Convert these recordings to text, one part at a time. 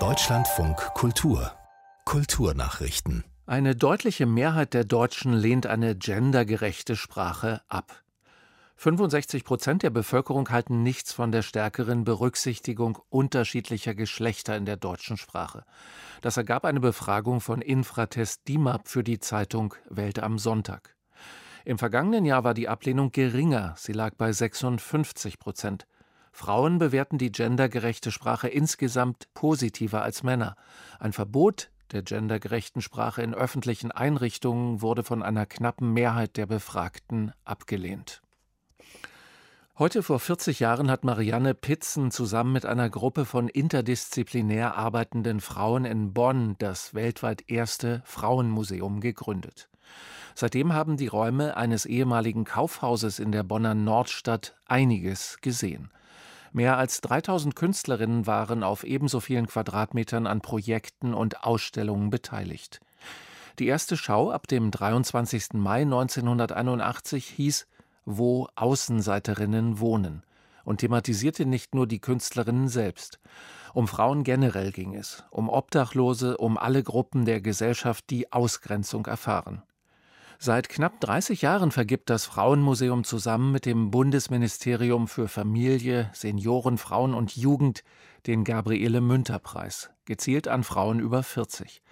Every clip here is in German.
Deutschlandfunk Kultur Kulturnachrichten Eine deutliche Mehrheit der Deutschen lehnt eine gendergerechte Sprache ab. 65 Prozent der Bevölkerung halten nichts von der stärkeren Berücksichtigung unterschiedlicher Geschlechter in der deutschen Sprache. Das ergab eine Befragung von Infratest DIMAP für die Zeitung Welt am Sonntag. Im vergangenen Jahr war die Ablehnung geringer, sie lag bei 56 Prozent. Frauen bewerten die gendergerechte Sprache insgesamt positiver als Männer. Ein Verbot der gendergerechten Sprache in öffentlichen Einrichtungen wurde von einer knappen Mehrheit der Befragten abgelehnt. Heute vor 40 Jahren hat Marianne Pitzen zusammen mit einer Gruppe von interdisziplinär arbeitenden Frauen in Bonn das weltweit erste Frauenmuseum gegründet. Seitdem haben die Räume eines ehemaligen Kaufhauses in der Bonner Nordstadt einiges gesehen. Mehr als 3000 Künstlerinnen waren auf ebenso vielen Quadratmetern an Projekten und Ausstellungen beteiligt. Die erste Schau ab dem 23. Mai 1981 hieß Wo Außenseiterinnen wohnen und thematisierte nicht nur die Künstlerinnen selbst. Um Frauen generell ging es, um Obdachlose, um alle Gruppen der Gesellschaft, die Ausgrenzung erfahren. Seit knapp 30 Jahren vergibt das Frauenmuseum zusammen mit dem Bundesministerium für Familie, Senioren, Frauen und Jugend den Gabriele Münter Preis, gezielt an Frauen über 40.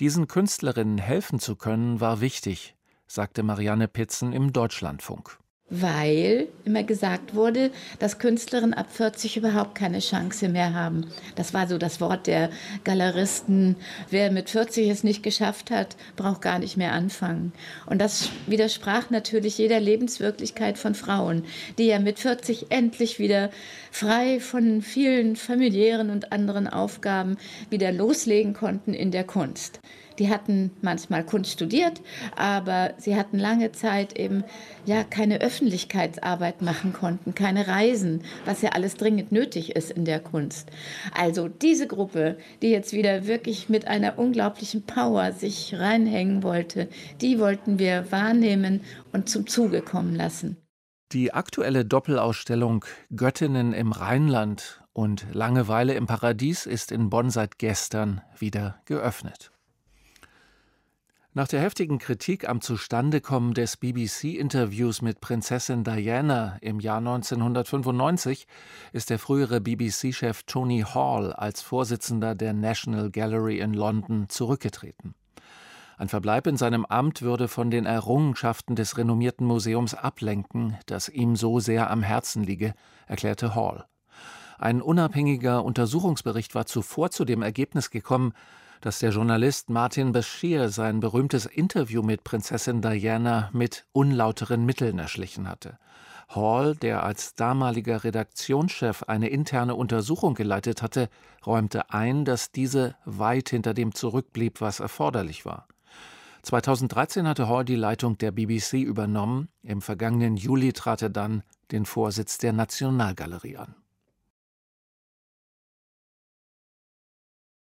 Diesen Künstlerinnen helfen zu können, war wichtig, sagte Marianne Pitzen im Deutschlandfunk weil immer gesagt wurde, dass Künstlerinnen ab 40 überhaupt keine Chance mehr haben. Das war so das Wort der Galeristen. Wer mit 40 es nicht geschafft hat, braucht gar nicht mehr anfangen. Und das widersprach natürlich jeder Lebenswirklichkeit von Frauen, die ja mit 40 endlich wieder frei von vielen familiären und anderen Aufgaben wieder loslegen konnten in der Kunst. Die hatten manchmal Kunst studiert, aber sie hatten lange Zeit eben ja keine Öffentlichkeitsarbeit machen konnten, keine Reisen, was ja alles dringend nötig ist in der Kunst. Also diese Gruppe, die jetzt wieder wirklich mit einer unglaublichen Power sich reinhängen wollte, die wollten wir wahrnehmen und zum Zuge kommen lassen. Die aktuelle Doppelausstellung Göttinnen im Rheinland und Langeweile im Paradies ist in Bonn seit gestern wieder geöffnet. Nach der heftigen Kritik am Zustandekommen des BBC-Interviews mit Prinzessin Diana im Jahr 1995 ist der frühere BBC-Chef Tony Hall als Vorsitzender der National Gallery in London zurückgetreten. Ein Verbleib in seinem Amt würde von den Errungenschaften des renommierten Museums ablenken, das ihm so sehr am Herzen liege, erklärte Hall. Ein unabhängiger Untersuchungsbericht war zuvor zu dem Ergebnis gekommen, dass der Journalist Martin Bashir sein berühmtes Interview mit Prinzessin Diana mit unlauteren Mitteln erschlichen hatte. Hall, der als damaliger Redaktionschef eine interne Untersuchung geleitet hatte, räumte ein, dass diese weit hinter dem zurückblieb, was erforderlich war. 2013 hatte Hall die Leitung der BBC übernommen, im vergangenen Juli trat er dann den Vorsitz der Nationalgalerie an.